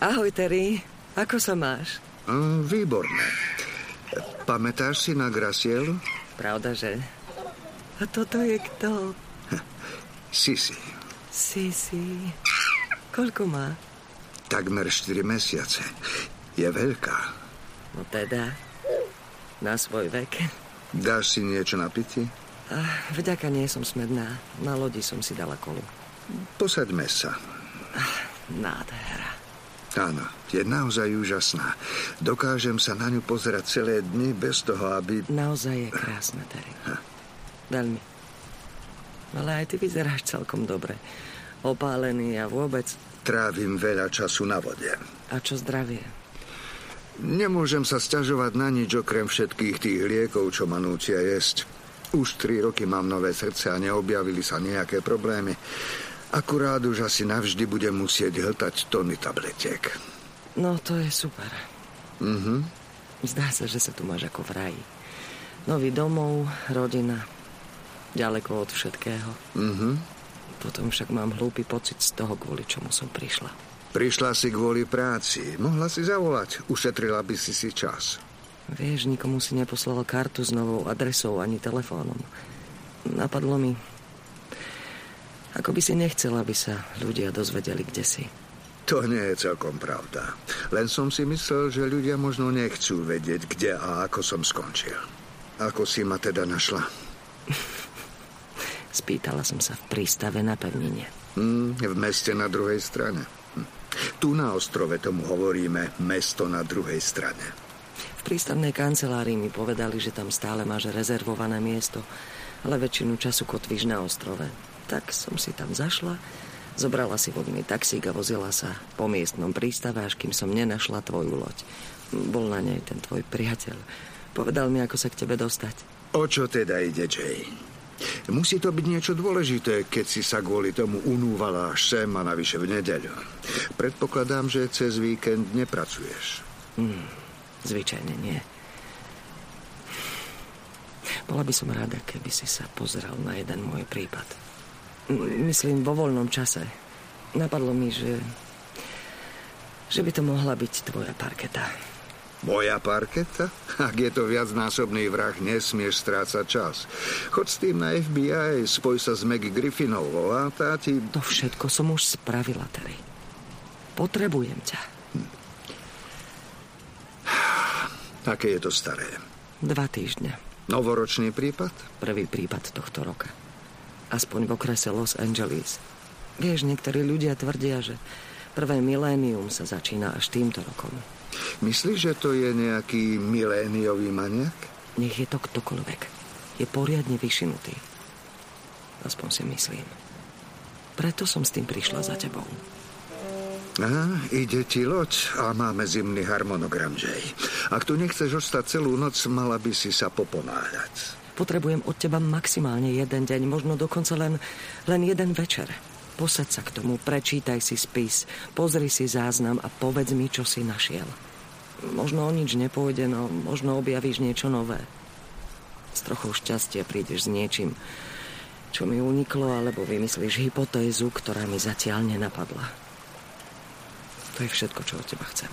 Ahoj, Terry. Ako sa máš? Mm, výborné. Pamätáš si na Gracielu? Pravda, že? A toto je kto? Sisi. Sisi. Koľko má? Takmer 4 mesiace. Je veľká. No teda, na svoj vek. Dáš si niečo na piti? Ah, vďaka nie som smedná. Na lodi som si dala kolu. Posaďme sa. Ah, nádhera. Áno, je naozaj úžasná. Dokážem sa na ňu pozerať celé dni bez toho, aby... Naozaj je krásna, Terry. Veľmi. Ale aj ty vyzeráš celkom dobre. Opálený a vôbec... Trávim veľa času na vode. A čo zdravie? Nemôžem sa sťažovať na nič okrem všetkých tých liekov, čo ma núcia jesť. Už tri roky mám nové srdce a neobjavili sa nejaké problémy. Akurát už asi navždy budem musieť hltať tony tabletiek. No, to je super. Mhm. Zdá sa, že sa tu máš ako v raji. Nový domov, rodina, ďaleko od všetkého. Mhm. Potom však mám hlúpy pocit z toho, kvôli čomu som prišla. Prišla si kvôli práci. Mohla si zavolať. Ušetrila by si si čas. Vieš, nikomu si neposlal kartu s novou adresou ani telefónom. Napadlo mi, ako by si nechcela, aby sa ľudia dozvedeli, kde si. To nie je celkom pravda. Len som si myslel, že ľudia možno nechcú vedieť, kde a ako som skončil. Ako si ma teda našla? Spýtala som sa v prístave na pevnine. Hmm, v meste na druhej strane. Hm. Tu na ostrove tomu hovoríme mesto na druhej strane. V prístavnej kancelárii mi povedali, že tam stále máš rezervované miesto, ale väčšinu času kotvíš na ostrove. Tak som si tam zašla, zobrala si vodný taxík a vozila sa po miestnom prístave, až kým som nenašla tvoju loď. Bol na nej ten tvoj priateľ. Povedal mi, ako sa k tebe dostať. O čo teda ide, Jay? Musí to byť niečo dôležité, keď si sa kvôli tomu unúvala až sem a navyše v nedeľu. Predpokladám, že cez víkend nepracuješ. Hmm, zvyčajne nie. Bola by som rada, keby si sa pozrel na jeden môj prípad. Myslím, vo voľnom čase. Napadlo mi, že... že by to mohla byť tvoja parketa. Moja parketa? Ak je to viacnásobný vrah, nesmieš strácať čas. Chod s tým na FBI, spoj sa s Maggie Griffinovou a tá ti... To všetko som už spravila, Terry. Potrebujem ťa. Hm. Aké je to staré? Dva týždne. Novoročný prípad? Prvý prípad tohto roka. Aspoň v okrese Los Angeles. Vieš, niektorí ľudia tvrdia, že prvé milénium sa začína až týmto rokom. Myslíš, že to je nejaký miléniový maniak? Nech je to ktokoľvek. Je poriadne vyšinutý. Aspoň si myslím. Preto som s tým prišla za tebou. Aha, ide ti loď a máme zimný harmonogram, Jay. Ak tu nechceš ostať celú noc, mala by si sa poponáhľať. Potrebujem od teba maximálne jeden deň, možno dokonca len, len jeden večer. Posaď sa k tomu, prečítaj si spis, pozri si záznam a povedz mi, čo si našiel. Možno o nič nepôjde, no možno objavíš niečo nové. S trochou šťastia prídeš s niečím, čo mi uniklo, alebo vymyslíš hypotézu, ktorá mi zatiaľ nenapadla. To je všetko, čo od teba chcem.